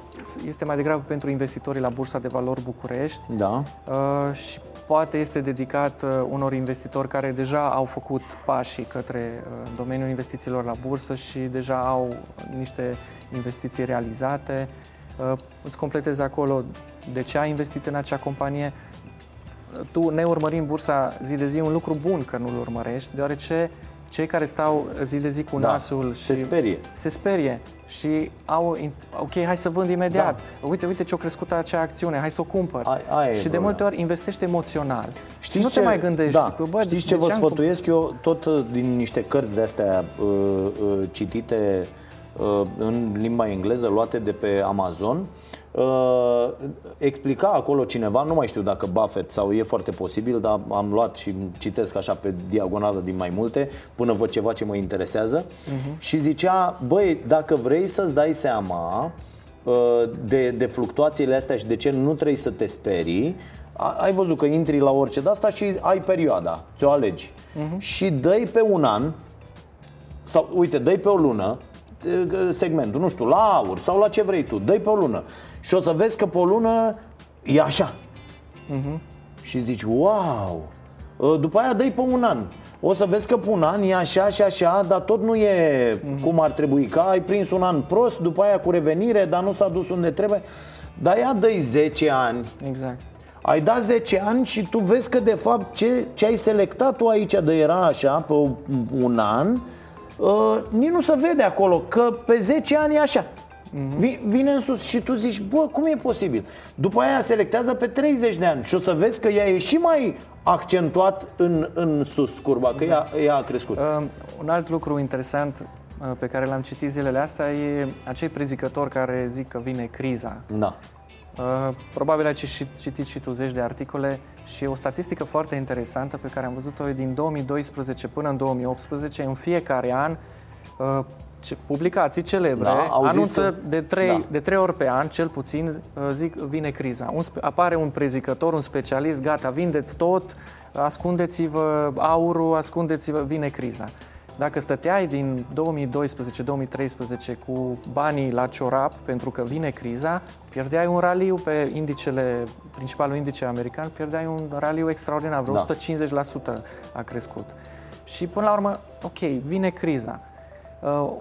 este mai degrabă pentru investitorii la Bursa de Valori București da. Uh, și poate este dedicat uh, unor investitori care deja au făcut pașii către domeniul investițiilor la bursă și deja au niște investiții realizate. Îți completezi acolo de ce ai investit în acea companie. Tu, ne urmărim bursa zi de zi, un lucru bun că nu-l urmărești, deoarece cei care stau zi de zi cu da, nasul și se sperie. Se sperie și au, ok, hai să vând imediat. Da. Uite, uite ce-a crescut acea acțiune, hai să o cumpăr. A, aia și de multe ori investește emoțional. Știți și nu ce, te mai gândești. Da. Bă, Știți ce vă sfătuiesc eu tot uh, din niște cărți de astea uh, uh, citite uh, în limba engleză, luate de pe Amazon. Uh, Uh, explica acolo cineva, nu mai știu dacă Buffett sau e foarte posibil, dar am luat și citesc așa pe diagonală din mai multe până văd ceva ce mă interesează uh-huh. și zicea, băi, dacă vrei să-ți dai seama uh, de, de fluctuațiile astea și de ce nu trebuie să te sperii, ai văzut că intri la orice de asta și ai perioada, ți-o alegi. Uh-huh. Și dai pe un an, sau uite, dai pe o lună segmentul, nu știu, la aur sau la ce vrei tu, dai pe o lună și o să vezi că pe o lună e așa. Uh-huh. Și zici, wow! Ă, după aia dai pe un an. O să vezi că pe un an e așa și așa, dar tot nu e uh-huh. cum ar trebui. Că ai prins un an prost, după aia cu revenire, dar nu s-a dus unde trebuie. Dar ea dă 10 ani. Exact. Ai dat 10 ani și tu vezi că de fapt ce, ce ai selectat tu aici de era așa pe un an, uh, nici nu se vede acolo că pe 10 ani e așa. Mm-hmm. Vine în sus și tu zici, bă, cum e posibil? După aia selectează pe 30 de ani și o să vezi că ea e și mai accentuat în, în sus curba, că exact. ea, ea a crescut. Uh, un alt lucru interesant uh, pe care l-am citit zilele astea e acei prezicători care zic că vine criza. Da. Uh, probabil ai citit și tu zeci de articole și o statistică foarte interesantă pe care am văzut-o din 2012 până în 2018. În fiecare an uh, publicații celebre da, anunță de trei, da. de trei ori pe an, cel puțin, uh, zic, vine criza. Un, apare un prezicător, un specialist, gata, vindeți tot, ascundeți-vă aurul, ascundeți-vă, vine criza. Dacă stăteai din 2012-2013 cu banii la ciorap pentru că vine criza, pierdeai un raliu pe indicele, principalul indice american, pierdeai un raliu extraordinar, vreo da. 150% a crescut. Și până la urmă, ok, vine criza. Uh,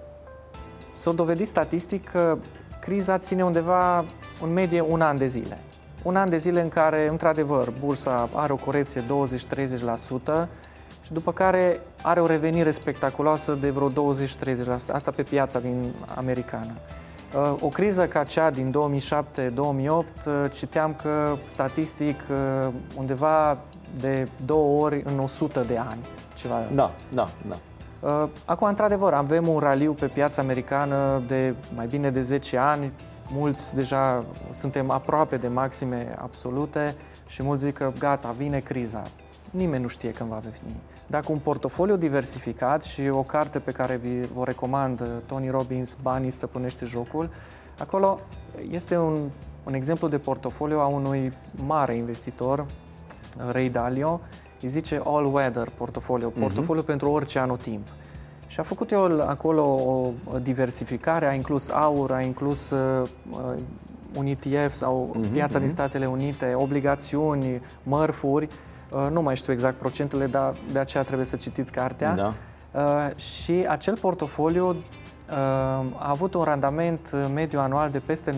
s-a dovedit statistic că criza ține undeva în medie un an de zile. Un an de zile în care, într-adevăr, bursa are o corecție 20-30%, și după care are o revenire spectaculoasă de vreo 20-30%, asta pe piața din americană. Uh, o criză ca cea din 2007-2008, uh, citeam că statistic uh, undeva de două ori în 100 de ani. Ceva. Da, da, da. Acum, într-adevăr, avem un raliu pe piața americană de mai bine de 10 ani. Mulți deja suntem aproape de maxime absolute și mulți zic că gata, vine criza. Nimeni nu știe când va veni. Dacă un portofoliu diversificat și o carte pe care vi o recomand, uh, Tony Robbins, Banii stăpânește jocul, acolo este un, un exemplu de portofoliu a unui mare investitor, uh, Ray Dalio, îi zice all weather portofoliu, mhm. portofoliu uh-huh. pentru orice anotimp. Și a făcut el acolo o diversificare, a inclus aur, a inclus uh, un ETF sau uh-huh, piața uh-huh. din Statele Unite, obligațiuni, mărfuri, Uh, nu mai știu exact procentele, dar de aceea trebuie să citiți cartea. Da. Uh, și acel portofoliu uh, a avut un randament mediu anual de peste 9%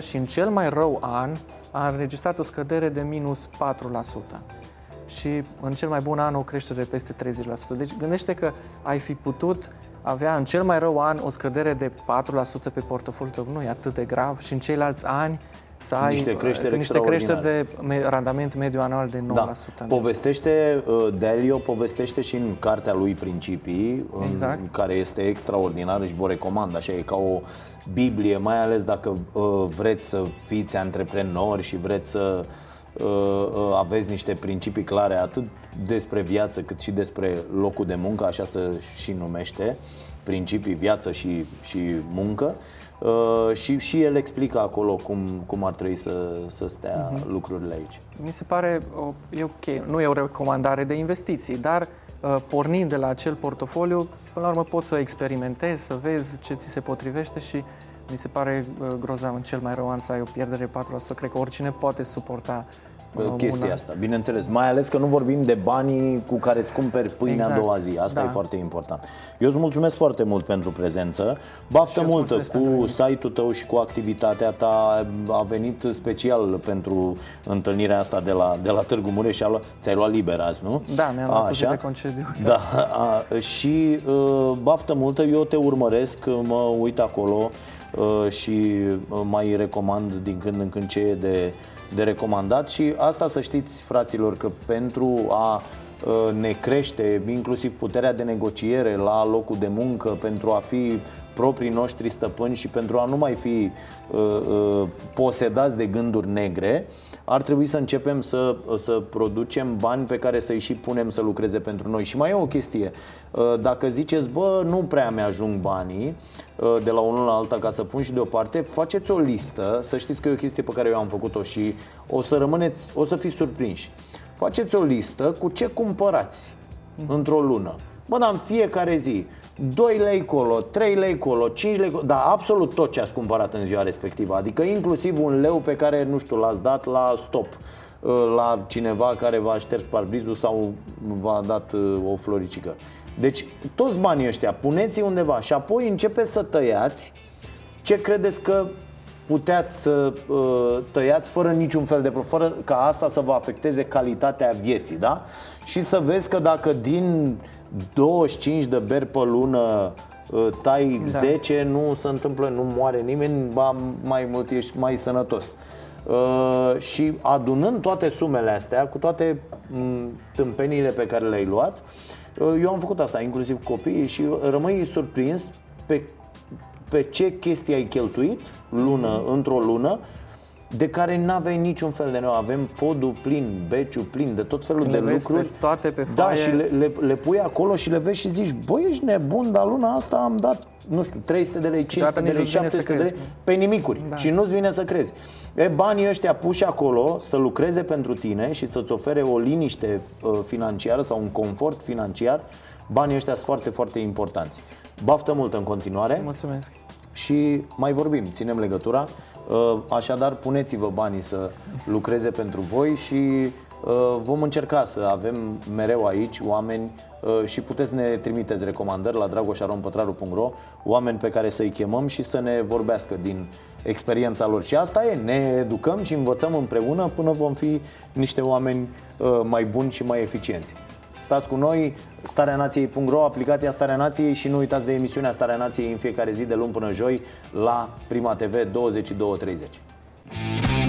și în cel mai rău an a înregistrat o scădere de minus 4% și în cel mai bun an o creștere de peste 30%. Deci gândește că ai fi putut avea în cel mai rău an o scădere de 4% pe portofoliul tău. Nu e atât de grav și în ceilalți ani să ai niște creșteri, niște creșteri de randament mediu anual de 9%. Da. Povestește, uh, Delio povestește și în cartea lui Principii, exact. în, care este extraordinară și vă recomand, așa e ca o Biblie, mai ales dacă uh, vreți să fiți antreprenori și vreți să uh, uh, aveți niște principii clare atât despre viață cât și despre locul de muncă, așa se și numește, principii, viață și, și muncă. Uh, și, și el explică acolo cum, cum ar trebui să, să stea uh-huh. lucrurile aici. Mi se pare, o, e ok, nu e o recomandare de investiții, dar uh, pornind de la acel portofoliu, până la urmă poți să experimentezi, să vezi ce ți se potrivește și mi se pare uh, grozav în cel mai rău an să ai o pierdere 4%. Cred că oricine poate suporta chestia una. asta, bineînțeles. Mai ales că nu vorbim de banii cu care îți cumperi pâinea exact. a doua zi. Asta da. e foarte important. Eu îți mulțumesc foarte mult pentru prezență. Baftă multă cu site-ul tău și cu activitatea ta. A venit special pentru întâlnirea asta de la, de la Târgu Mureș și ți-ai luat liber azi, nu? Da, mi-am luat Așa? de concediu. Da, a, și uh, baftă multă, eu te urmăresc, mă uit acolo uh, și uh, mai recomand din când în când ce e de de recomandat. Și asta să știți, fraților, că pentru a ă, ne crește inclusiv puterea de negociere la locul de muncă, pentru a fi proprii noștri stăpâni și pentru a nu mai fi uh, uh, posedați de gânduri negre, ar trebui să începem să, să producem bani pe care să-i și punem să lucreze pentru noi. Și mai e o chestie. Uh, dacă ziceți, bă, nu prea mi-ajung banii uh, de la unul la alta ca să pun și deoparte, faceți o listă, să știți că e o chestie pe care eu am făcut-o și o să rămâneți, o să fiți surprinși. Faceți o listă cu ce cumpărați într-o lună. Bă, dar în fiecare zi 2 lei colo, 3 lei colo, 5 lei colo, da, absolut tot ce ați cumpărat în ziua respectivă, adică inclusiv un leu pe care, nu știu, l-ați dat la stop uh, la cineva care v-a șters parbrizul sau v-a dat uh, o floricică. Deci, toți banii ăștia, puneți undeva și apoi începeți să tăiați ce credeți că puteați să uh, tăiați fără niciun fel de fără ca asta să vă afecteze calitatea vieții, da? Și să vezi că dacă din 25 de beri pe lună uh, tai da. 10, nu se întâmplă, nu moare nimeni, ba mai mult ești mai sănătos. Uh, și adunând toate sumele astea, cu toate mm, tâmpenile pe care le-ai luat, uh, eu am făcut asta, inclusiv copiii, și rămâi surprins pe, pe ce chestii ai cheltuit lună, într-o lună de care nu aveai niciun fel de nevoie. Avem podul plin, beciul plin de tot felul Când de lucruri. Pe toate pe da, foaie. Da, și le, le, le pui acolo și le vezi și zici, băi, ești nebun, dar luna asta am dat, nu știu, 300 de lei, 500 de lei, 700 de lei pe nimicuri da. și nu-ți vine să crezi. E, banii ăștia puși acolo să lucreze pentru tine și să-ți ofere o liniște uh, financiară sau un confort financiar Banii ăștia sunt foarte, foarte importanți. Baftă mult în continuare. Mulțumesc. Și mai vorbim, ținem legătura. Uh, așadar, puneți-vă banii să lucreze pentru voi și uh, vom încerca să avem mereu aici oameni uh, și puteți ne trimiteți recomandări la dragoșarompătraru.ro oameni pe care să-i chemăm și să ne vorbească din experiența lor. Și asta e, ne educăm și învățăm împreună până vom fi niște oameni mai buni și mai eficienți. Stați cu noi, stareanației.ro, aplicația Starea Nației și nu uitați de emisiunea Starea Nației în fiecare zi de luni până joi la Prima TV 22.30.